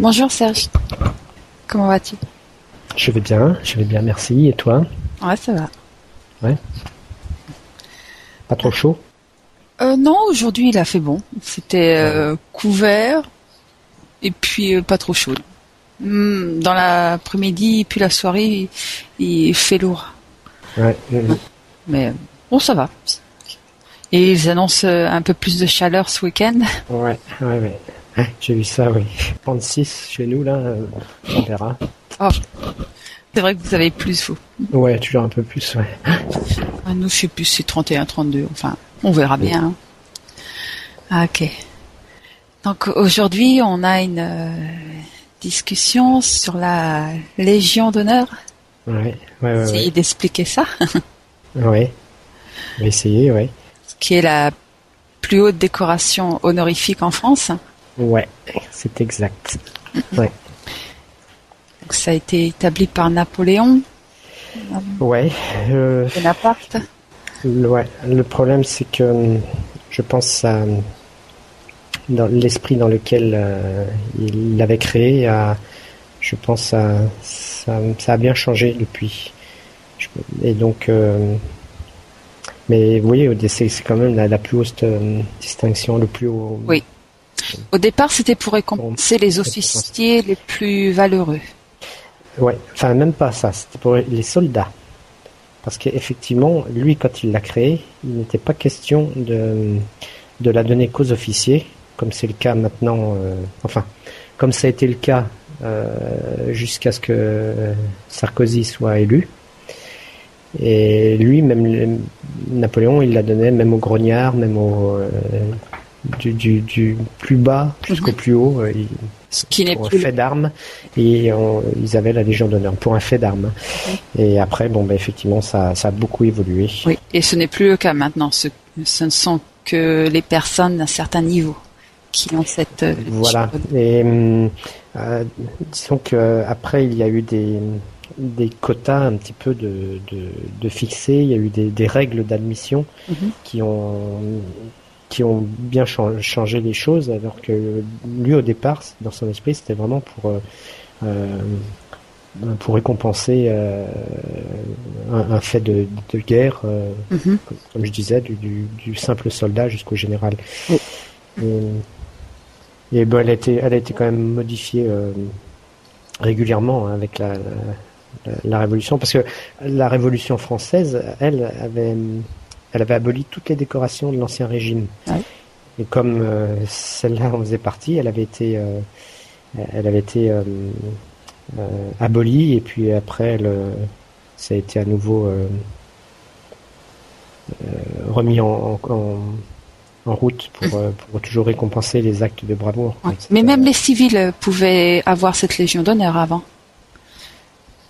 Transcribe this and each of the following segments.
Bonjour Serge. Comment vas-tu? Je vais bien, je vais bien, merci. Et toi? Ouais, ça va. Ouais. Pas trop chaud? Euh, Non, aujourd'hui il a fait bon. C'était euh, couvert et puis euh, pas trop chaud. Hmm, dans l'après-midi puis la soirée, il, fait lourd. Ouais. Mais bon, ça va. Et ils annoncent un peu plus de chaleur ce week-end. Ouais, ouais, ouais. J'ai vu ça, oui. 36 chez nous, là, on verra. Oh, c'est vrai que vous avez plus, vous. Ouais, toujours un peu plus, ouais. Ah, nous, je sais plus, c'est 31, 32. Enfin, on verra bien. Hein. Ah, ok. Donc aujourd'hui, on a une euh, discussion sur la Légion d'honneur. Ouais, ouais, ouais. Essayer d'expliquer ça. ouais. On va essayer, ouais. Ce qui est la plus haute décoration honorifique en France. Ouais, c'est exact. Ouais. Donc ça a été établi par Napoléon. Ouais. Euh, Bonaparte. Ouais. Le problème, c'est que je pense à dans l'esprit dans lequel euh, il l'avait créé, à, je pense à, ça, ça, a bien changé depuis. Et donc, euh, mais oui, c'est quand même la, la plus haute euh, distinction, le plus haut. Oui. Au départ, c'était pour récompenser les officiers les plus valeureux. Ouais, enfin même pas ça, c'était pour les soldats. Parce qu'effectivement, lui, quand il l'a créé, il n'était pas question de, de la donner qu'aux officiers, comme c'est le cas maintenant, euh, enfin, comme ça a été le cas euh, jusqu'à ce que Sarkozy soit élu. Et lui, même Napoléon, il la donnait même aux grognards, même au, euh, du, du, du, plus bas jusqu'au mhm. plus haut. Euh, Ce qui n'est plus un fait d'armes et ils avaient la Légion d'honneur pour un fait d'armes. Et après, bon, ben effectivement, ça, ça a beaucoup évolué. Oui, et ce n'est plus le cas maintenant. Ce, ce ne sont que les personnes d'un certain niveau qui ont cette. Euh, voilà. Et euh, disons que après, il y a eu des des quotas un petit peu de, de, de fixés, il y a eu des, des règles d'admission mhm. qui ont qui ont bien changé les choses, alors que lui au départ, dans son esprit, c'était vraiment pour euh, euh pour récompenser euh, un, un, fait de, de guerre, euh, mhm. comme, je disais, du, du, du simple soldat jusqu'au général. Et, et bon, elle a été, elle a été quand même modifiée régulièrement hein, avec la, la, la, Révolution, parce que la Révolution française, elle avait elle avait aboli toutes les décorations de l'ancien régime. Et comme euh, celle-là en faisait partie, elle avait été, euh, elle avait été euh, abolie et puis après, elle, ça a été à nouveau remis en, en, en, route pour, mmh. pour, toujours récompenser les actes de bravoure. Mais même les civils pouvaient avoir cette légion d'honneur avant.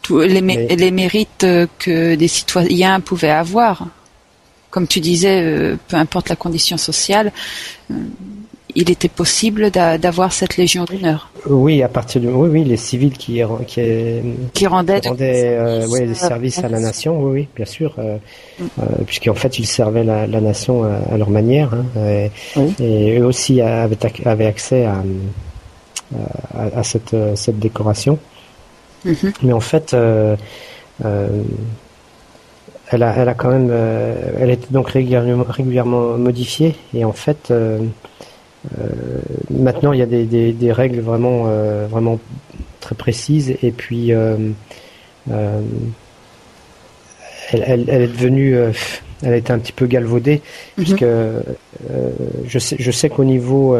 Tous les, les mérites que des citoyens pouvaient avoir comme tu disais, euh, peu importe la condition sociale, euh, il était possible d'avoir cette légion d'honneur. Oui, à partir du oui, oui, les civils qui qui, qui rendaient, qui rendaient euh, ouais, des services à la nation, oui, oui, bien sûr, euh, mm. euh, puisqu'en fait ils servaient la, la nation à, leur manière, hein, et, eux aussi avaient, avaient accès à, à, à cette, cette décoration. Mm-hmm. Mais en fait, euh, elle a, elle a quand même, euh, elle était donc régulièrement, régulièrement modifiée et en fait, euh, euh, maintenant il y a des, des, des règles vraiment, vraiment très précises et puis elle, elle, elle, est devenue, elle a été un petit peu galvaudée mhm. puisque je sais, je sais qu'au niveau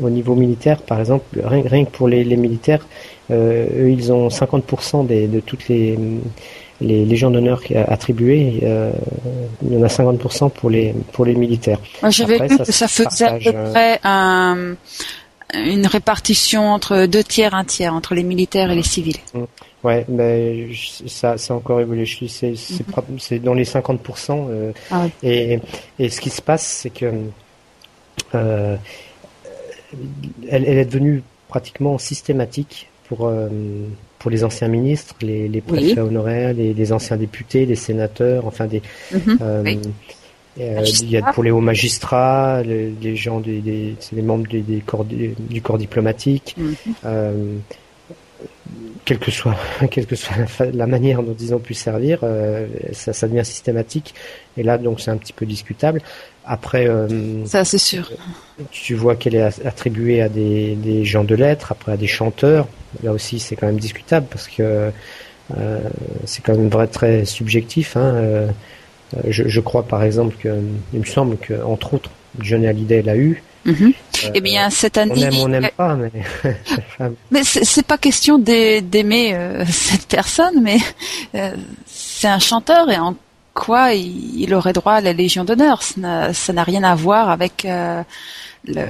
au niveau militaire, par exemple, rien, rien que pour les, les militaires, eux, ils ont 50% des, de toutes les, les légions d'honneur attribuées, euh, il y en a 50% pour les pour les militaires. J'avais vu que ça faisait à peu euh, près un, une répartition entre deux tiers, un tiers entre les militaires et les civils. Mm. Ouais, mais ça, ça a encore évolué. C'est mhm. c'est dans les 50%. Euh, ah et, et ce qui se passe, c'est que euh, elle, elle, est devenue pratiquement systématique pour pour les anciens ministres, les, les préfets honoraires, les, les, anciens députés, les sénateurs, enfin des. Mhm. Euh, il y a pour les hauts magistrats, les, gens des, c'est les membres des, corps, du corps diplomatique. Mhm quelle que soit, quelle que soit la, manière dont ils ont pu servir, euh, ça, ça, devient systématique. Et là, donc, c'est un petit peu discutable. Après, euh, ça c'est sûr. Tu vois qu'elle est attribuée à des, des, gens de lettres, après à des chanteurs. Là aussi, c'est quand même discutable parce que euh, c'est quand même vrai très subjectif. Hein. Euh, je, je, crois par exemple que, il me semble que entre autres, Johnny Hallyday l'a eu. Mhm. Euh, eh bien, cette année. On aime, on n'aime pas, mais. mais c'est pas question d'aimer cette personne, mais c'est un chanteur et en quoi il, aurait droit à la Légion d'honneur Ça n'a rien à voir avec. Le,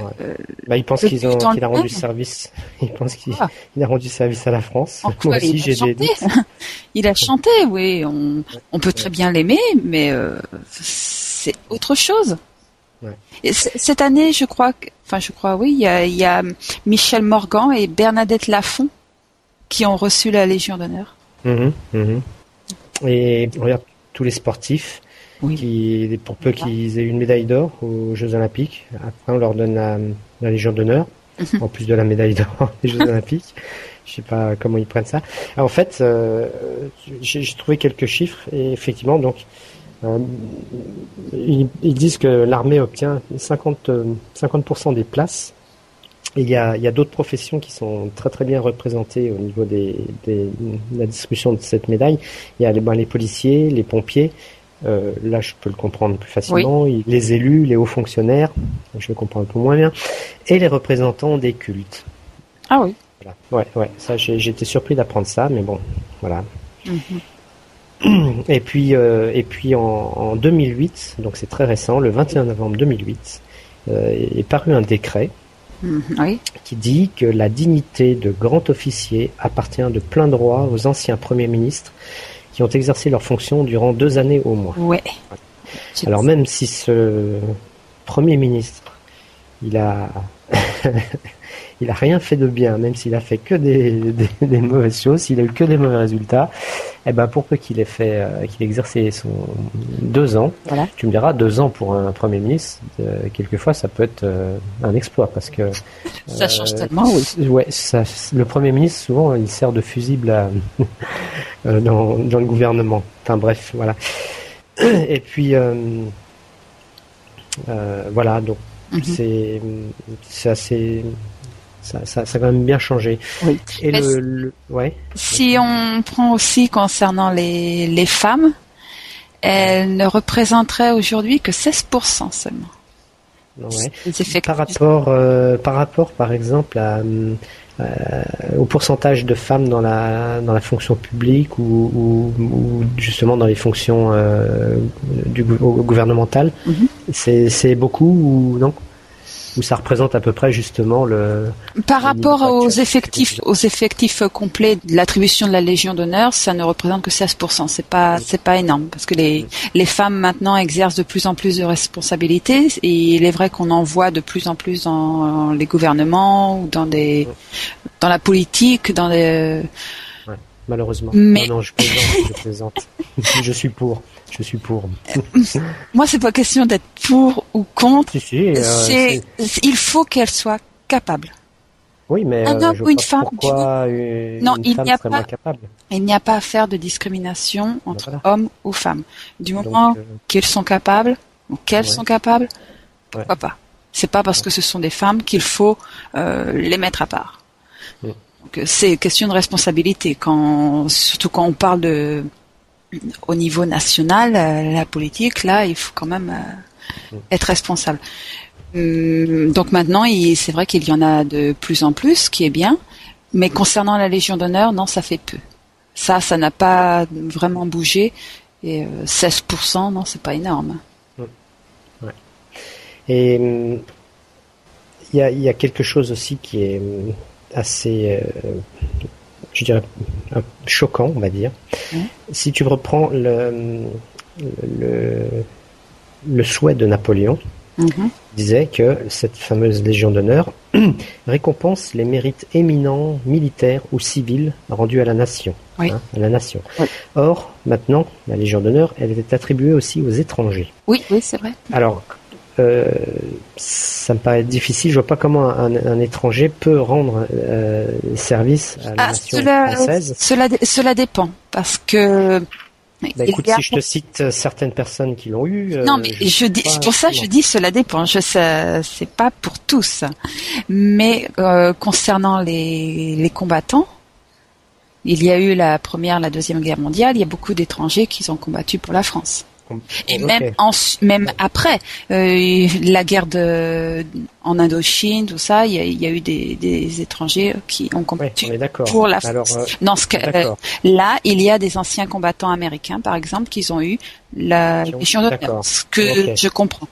bah, il pense qu'ils ont qu'il a rendu service. Il pense qu'il ah. a rendu service à la France. Moi aussi, j'ai des Il a chanté, oui. On, on peut très bien l'aimer, mais c'est autre chose. Ouais. cette année, je crois, que, enfin, je crois, oui, il y a, y a, Michel Morgan et Bernadette Lafont qui ont reçu la Légion d'honneur. Mmh, mmh. Et regarde tous les sportifs, qui, pour peu qu'ils aient une médaille d'or aux Jeux Olympiques, après on leur donne la, Légion d'honneur, mmh. en plus de la médaille d'or des Jeux Olympiques. Je sais pas comment ils prennent ça. en fait, euh, j'ai trouvé quelques chiffres et effectivement, donc euh, ils, disent que l'armée obtient 50, 50% des places. Il y a, d'autres professions qui sont très très bien représentées au niveau des, de la distribution de cette médaille. Il y a les, ben, les policiers, les pompiers. Euh, là, je peux le comprendre plus facilement. Les élus, les hauts fonctionnaires, je le comprends un peu moins bien. Et les représentants des cultes. Ah oui. Ouais, ouais. Ça, été surpris d'apprendre ça, mais bon, voilà. Mhm. Et puis, euh, et puis en, en, 2008, donc c'est très récent, le 21 novembre 2008, euh, est paru un décret mm-hmm. qui dit que la dignité de grand officier appartient de plein droit aux anciens premiers ministres qui ont exercé leurs fonctions durant deux années au moins. Ouais. Alors même si ce premier ministre, il a il a rien fait de bien, même s'il a fait que des, des, mauvaises choses, s'il a eu que des mauvais résultats, eh ben pour peu qu'il ait fait, euh, qu'il ait exercé son deux ans, tu me diras deux ans pour un premier ministre, euh, quelquefois ça peut être euh, un exploit parce que ça change tellement. Oui. Ouais, ça, le premier ministre souvent il sert de fusible dans, dans le gouvernement. Enfin bref, voilà. Et puis voilà donc. Mhm. C'est c'est assez ça, ça, ça, a quand même bien changé. Oui. Et le, ouais. Si on prend aussi concernant les, les femmes, elles ne représenteraient aujourd'hui que 16% seulement. Ouais. Par rapport, euh, par rapport, par exemple, à, euh, au pourcentage de femmes dans la dans la fonction publique ou, ou, ou justement dans les fonctions euh, du gouvernementales, mm c'est beaucoup ou non? Où ça représente à peu près justement le. Par rapport aux effectifs, aux effectifs complets de l'attribution de la Légion d'honneur, ça ne représente que 16%. C'est pas, c'est pas énorme parce que les, les femmes maintenant exercent de plus en plus de responsabilités et il est vrai qu'on en voit de plus en plus dans les gouvernements ou dans des, dans la politique, dans des. Ouais, malheureusement. Mais... Non, je plaisante, je plaisante. je suis pour. Je suis pour. Moi, c'est pas question d'être pour ou contre. Euh, il faut qu'elle soit capable. Oui, mais un euh, homme ou une femme. Pourquoi une, non, il n'y a pas. Il n'y a pas à faire de discrimination entre hommes ou femmes. Du moment euh, qu'ils sont capables ou qu'elles sont capables, pourquoi pas? C'est pas parce que ce sont des femmes qu'il faut les mettre à part. C'est question de responsabilité quand, surtout quand on parle de au niveau national, euh, la politique, là, il faut quand même euh, être responsable. Hum, donc maintenant, c'est vrai qu'il y en a de plus en plus, ce qui est bien. Mais concernant la Légion d'honneur, non, ça fait peu. Ça, ça n'a pas vraiment bougé. Et 16%, euh, non, c'est pas énorme. Ouais. Et hum, il y, a, quelque chose aussi qui est hum, assez je dirais, choquant, on va dire. Si tu reprends le, le, le, souhait de Napoléon, mhm. disait que cette fameuse Légion d'honneur récompense les mérites éminents, militaires ou civils rendus à la nation. Hein, à la nation. Or, maintenant, la Légion d'honneur, elle est attribuée aussi aux étrangers. Oui, oui, c'est vrai. Alors, euh, ça me paraît difficile. Je vois pas comment un, étranger peut rendre euh, service à la ah, nation cela, française. Cela, cela dépend, parce que. Bah, écoute, si je te cite euh, certaines personnes qui l'ont eu. non, mais je, dis, pour ça, je dis cela dépend. Je sais, c'est pas pour tous, mais concernant les, les combattants, il y a eu la première, la deuxième guerre mondiale. Il y a beaucoup d'étrangers qui ont combattu pour la France. Et même en, même après euh, la guerre de en Indochine, tout ça, il y a, eu des, des, étrangers qui ont combattu pour la France. Euh, Dans ce cas, euh, là, il y a des anciens combattants américains, par exemple, qui ont eu la Légion d'honneur, ce que je comprends.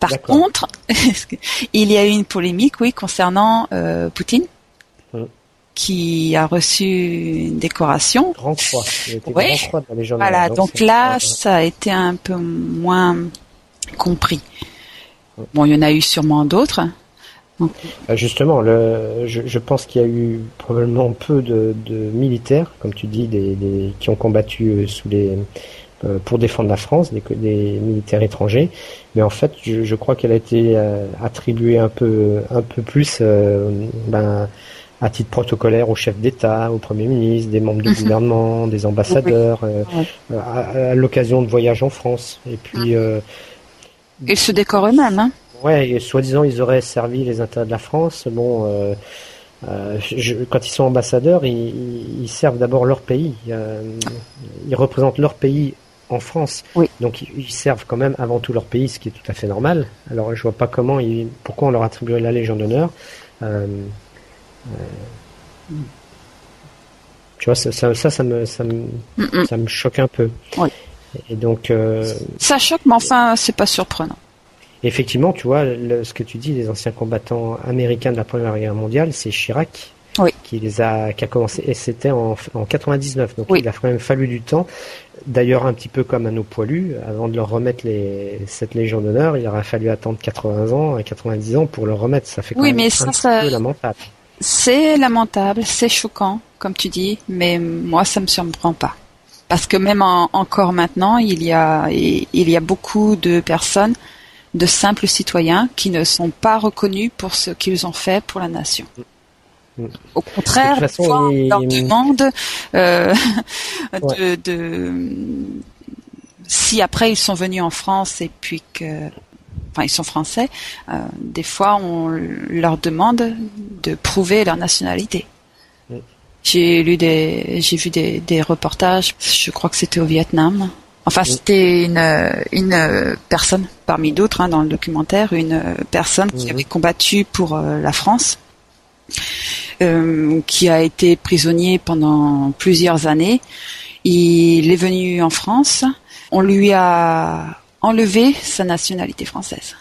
Par contre, il y a eu une polémique, oui, concernant euh, Poutine qui a reçu une décoration. Grand croix. Voilà, donc, là, ça a été un peu moins compris. Bon, il y en a eu sûrement d'autres. Euh, justement, le, je, pense qu'il y a eu probablement peu de, militaires, comme tu dis, des, qui ont combattu euh, sous les, euh, pour défendre la France, des, des, militaires étrangers. Mais en fait, je, crois qu'elle a été attribuée un peu, un peu plus ben, à titre protocolaire au chef d'État, au Premier ministre, des membres du mhm. gouvernement, des ambassadeurs, euh, à, l'occasion de voyages en France. Et puis. Euh, ils se décorent eux-mêmes. Hein ouais, et soi-disant ils auraient servi les intérêts de la France. Bon, euh, euh quand ils sont ambassadeurs, ils, ils servent d'abord leur pays. ils représentent leur pays en France. Oui. Donc ils servent quand même avant tout leur pays, ce qui est tout à fait normal. Alors je vois pas comment, ils, pourquoi on leur attribuerait la Légion d'honneur. Euh, tu vois, ça, ça, ça, me, ça, me, ça me choque un peu. Et donc. Euh, ça choque, mais enfin, c'est pas surprenant. Effectivement, tu vois, ce que tu dis, les anciens combattants américains de la Première Guerre mondiale, c'est Chirac qui les a, qui a commencé, et c'était en, en 99. Donc il a quand même fallu du temps. D'ailleurs, un petit peu comme à nos poilus, avant de leur remettre les, cette Légion d'honneur, il aura fallu attendre 80 ans, 90 ans pour leur remettre. Ça fait quand oui, même mais un ça, peu lamentable. C'est lamentable, c'est choquant, comme tu dis, mais moi ça me surprend pas. Parce que même encore maintenant, il y a il y a beaucoup de personnes, de simples citoyens, qui ne sont pas reconnus pour ce qu'ils ont fait pour la nation. Au contraire, de on leur demande euh, de, de, si après ils sont venus en France et puis que enfin ils sont français, euh, des fois on leur demande de prouver leur nationalité. J'ai lu des, j'ai vu des, des, reportages. Je crois que c'était au Vietnam. Enfin, c'était une, une personne parmi d'autres hein, dans le documentaire, une personne qui avait combattu pour euh, la France, euh, qui a été prisonnier pendant plusieurs années. Il est venu en France. On lui a enlevé sa nationalité française.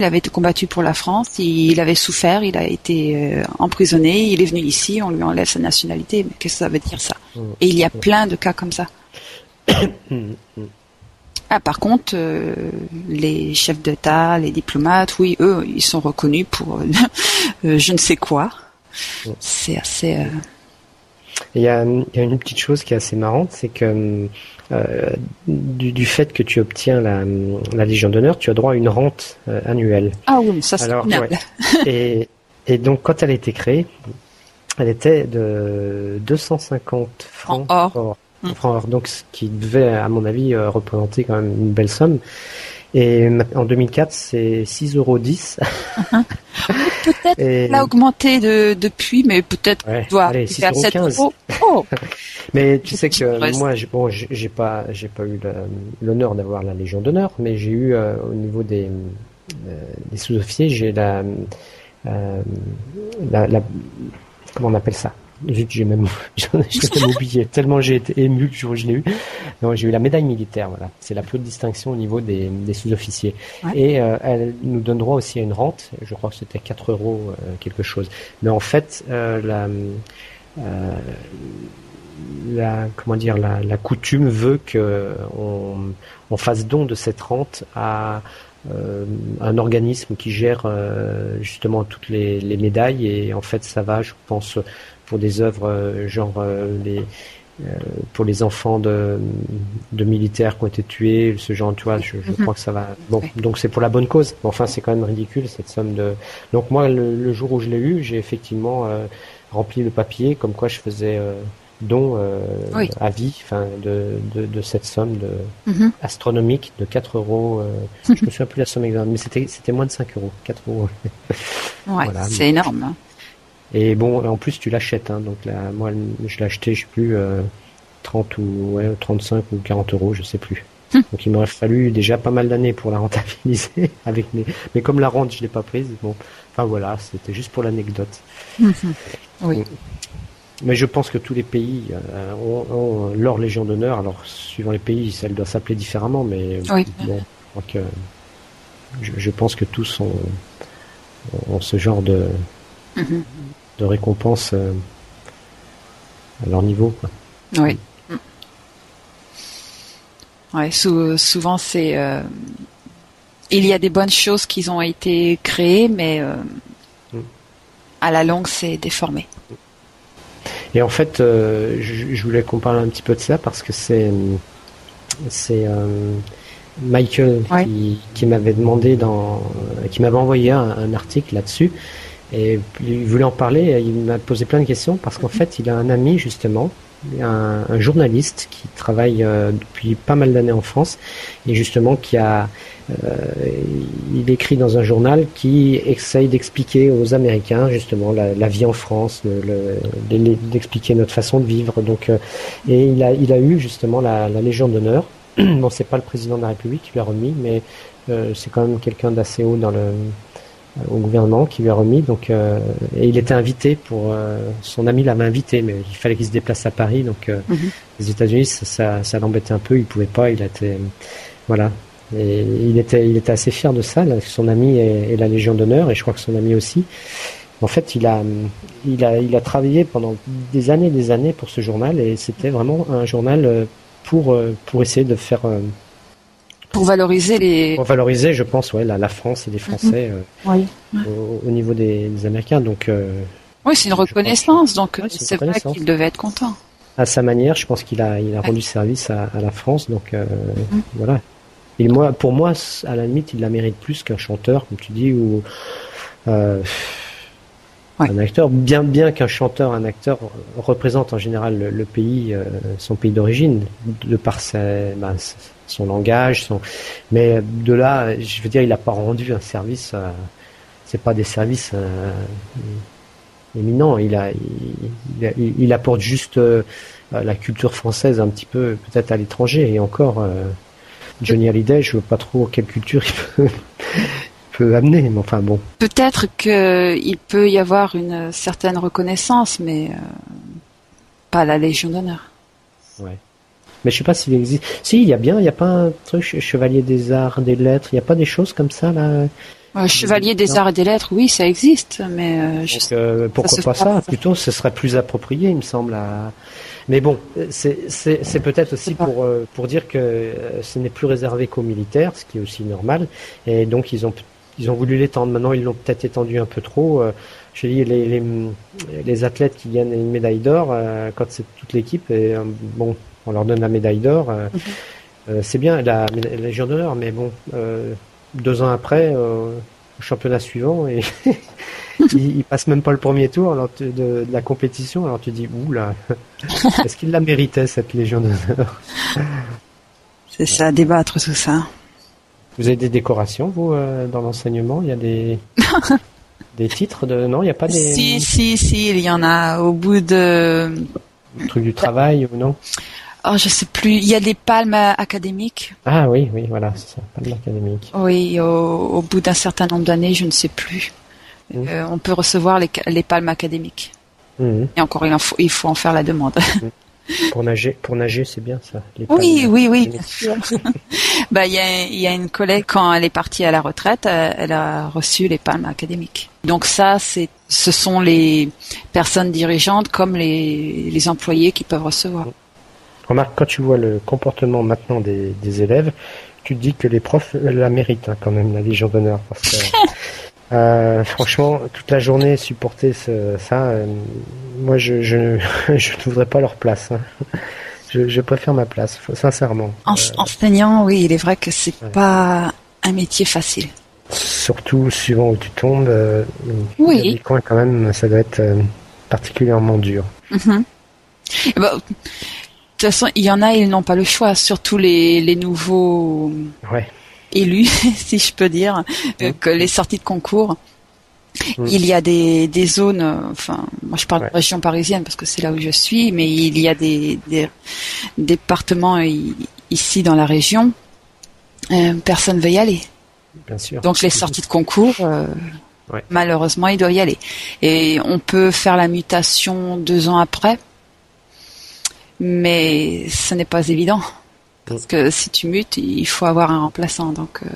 Il avait combattu pour la France, il avait souffert, il a été euh, emprisonné, il est venu ici, on lui enlève sa nationalité. Mais qu'est-ce que ça veut dire ça mmh. Et il y a plein de cas comme ça. Ah, par contre, euh, les chefs d'État, les diplomates, oui, eux, ils sont reconnus pour euh, je ne sais quoi. Mmh. C'est assez. Il y, a, y, a, une petite chose qui est assez marrante, c'est que euh, du, du, fait que tu obtiens la, la Légion d'honneur, tu as droit à une rente euh, annuelle. Ah oui, ça c'est et, et donc quand elle a été créée, elle était de 250 francs en or. or. Donc ce qui devait, à mon avis, euh, représenter quand même une belle somme. Et en 2004, c'est 6,10 euros. Peut-être l'a augmenté de, depuis, mais peut-être ouais, doit allez, 7 euros. Oh mais tu sais que moi, j'ai, bon, j'ai pas, j'ai pas eu l'honneur d'avoir la Légion d'honneur, mais j'ai eu euh, au niveau des, euh, des sous-officiers, j'ai la, euh, la, la, comment on appelle ça? J'ai même, oublié. Tellement j'ai été ému que je l'ai eu. Non, j'ai eu la médaille militaire. Voilà, c'est la plus haute distinction au niveau des, des sous-officiers. Et euh, elle nous donne droit aussi à une rente. Je crois que c'était 4 euros euh, quelque chose. Mais en fait, euh, la la comment dire la, la coutume veut que on, on, fasse don de cette rente à un organisme qui gère justement toutes les, les, médailles et en fait ça va, je pense, pour des œuvres genre les euh, pour les enfants de, de, militaires qui ont été tués, ce genre, tu vois, je, je mhm. crois que ça va. Bon, donc c'est pour la bonne cause. Enfin, c'est quand même ridicule cette somme de. Donc moi, le, jour où je l'ai eu, j'ai effectivement euh, rempli le papier, comme quoi je faisais euh, don euh, à vie, enfin, de, de, de, cette somme de mhm. astronomique de 4 euros. je me souviens plus la somme exacte, mais c'était c'était moins de 5 euros, 4 euros. ouais, c'est énorme. Hein. Et bon, en plus tu l'achètes, hein, donc là, moi je l'ai acheté, je sais plus, euh, 30 ou ouais, 35 ou 40 euros, je sais plus. Hum. Donc il m'aurait fallu déjà pas mal d'années pour la rentabiliser avec mes... mais comme la rente je l'ai pas prise, bon, enfin voilà, c'était juste pour l'anecdote. Hum, hum. Oui. Mais je pense que tous les pays euh, ont, leur Légion d'honneur. Alors suivant les pays, ça doit s'appeler différemment, mais oui. bon, je pense que tous ont, ont ce genre de de récompense euh, à leur niveau. Oui. Ouais, souvent c'est euh, il y a des bonnes choses qui ont été créées, mais euh, mm. à la longue c'est déformé. Et en fait, je, voulais qu'on parle un petit peu de ça parce que c'est c'est Michael qui, m'avait demandé dans qui m'avait envoyé un article là-dessus et il voulait en parler, il m'a posé plein de questions parce qu'en fait, il a un ami justement, un, journaliste qui travaille euh, depuis pas mal d'années en France et justement qui a, euh, il écrit dans un journal qui essaye d'expliquer aux Américains justement la, la vie en France, d'expliquer notre façon de vivre. Donc, euh, et il a, eu justement la, la Légion d'honneur. bon, c'est pas le président de la République qui lui a remis, mais c'est quand même quelqu'un d'assez haut dans le au gouvernement qui lui a remis. Donc, euh, et il était invité pour euh, son ami l'avait invité, mais il fallait qu'il se déplace à Paris. Donc, euh, mhm. les États-Unis, ça, ça, l'embêtait un peu. Il pouvait pas. Il était voilà. Et il était, il était assez fier de ça. son ami est, la Légion d'honneur, et je crois que son ami aussi. En fait, il a, il a, il a travaillé pendant des années, des années pour ce journal, et c'était vraiment un journal pour, pour essayer de faire pour valoriser les. Pour valoriser, je pense, ouais, la, la France et les Français mhm. euh, au, niveau des, Américains. Donc. Euh, oui, c'est une reconnaissance, donc c'est vrai qu'il devait être content. À sa manière, je pense qu'il a, il a rendu service à, la France, donc euh, mhm. voilà. Et moi, pour moi, à la limite, il la mérite plus qu'un chanteur, comme tu dis, ou un acteur. Bien, bien qu'un chanteur, un acteur représente en général le, pays, son pays d'origine, de par sa, bah, son langage, son... mais de là, je veux dire, il n'a pas rendu un service. Euh, c'est pas des services euh, éminents. Il a, il, apporte juste euh, la culture française un petit peu, peut-être à l'étranger. Et encore, Johnny Hallyday, je veux pas trop quelle culture il peut, peut amener. Mais enfin bon. Peut-être qu'il peut y avoir une certaine reconnaissance, mais pas la Légion d'honneur. Ouais. Mais je sais pas s'il existe. Si, il y a bien, il n'y a pas un truc chevalier des arts, des lettres, il n'y a pas des choses comme ça là? Euh, chevalier des arts et des lettres, oui, ça existe, mais euh, euh pourquoi pas ça? Plutôt, ce serait plus approprié, il me semble. À... Mais bon, c'est peut-être aussi pour euh, pour dire que ce n'est plus réservé qu'aux militaires, ce qui est aussi normal. Et donc ils ont ils ont voulu l'étendre. Maintenant, ils l'ont peut-être étendu un peu trop. je dis les, les, les athlètes qui gagnent une médaille d'or, quand c'est toute l'équipe, bon, on leur donne la médaille d'or. Euh, mhm. euh, c'est bien la, Légion d'honneur, mais bon, euh, deux ans après, au championnat suivant, et il, passe même pas le premier tour de, la compétition. Alors tu dis, ouh là, est-ce qu'il la méritait cette Légion d'honneur? C'est ça, débattre tout ça. Vous avez des décorations, vous, dans l'enseignement? Il y a des... des titres de... Non, il n'y a pas des... Si, si, si, il y en a au bout de... Le truc du travail ou non? Oh, je sais plus. Il y a des palmes académiques. Ah oui, oui, voilà, c'est ça, palmes académiques. Oui, au, bout d'un certain nombre d'années, je ne sais plus. Mmh. Euh, on peut recevoir les, les palmes académiques. Mmh. Et encore, il, faut, il faut en faire la demande. Mmh. Pour nager, pour nager, c'est bien ça. oui, oui, oui, bien sûr. bah, il y a, y a une collègue quand elle est partie à la retraite, euh, elle a reçu les palmes académiques. Donc ça, c'est, ce sont les personnes dirigeantes comme les, les employés qui peuvent recevoir. Remarque, quand tu vois le comportement maintenant des, élèves, tu dis que les profs la méritent hein, quand même, la Légion d'honneur. Parce que, euh, franchement, toute la journée supporter ce, ça, euh, moi je, je, je ne voudrais pas leur place. Hein. Je, je, préfère ma place, sincèrement. En, euh, enseignant, oui, il est vrai que c'est pas un métier facile. Surtout suivant où tu tombes. oui. A des coins quand même, ça doit être particulièrement dur. Mm bah, de toute façon, il y en a, ils n'ont pas le choix, surtout les, les nouveaux ouais. Élus, si je peux dire, euh, que les sorties de concours. Mm. Il y a des, des zones, euh, enfin, moi je parle de région parisienne parce que c'est là où je suis, mais il y a des, des départements ici dans la région, euh, personne ne veut y aller. Bien sûr. Donc les sorties de concours, euh, ouais. malheureusement, il doit y aller. Et on peut faire la mutation deux ans après mais ce n'est pas évident. Parce que si tu mutes, il faut avoir un remplaçant. Donc, euh...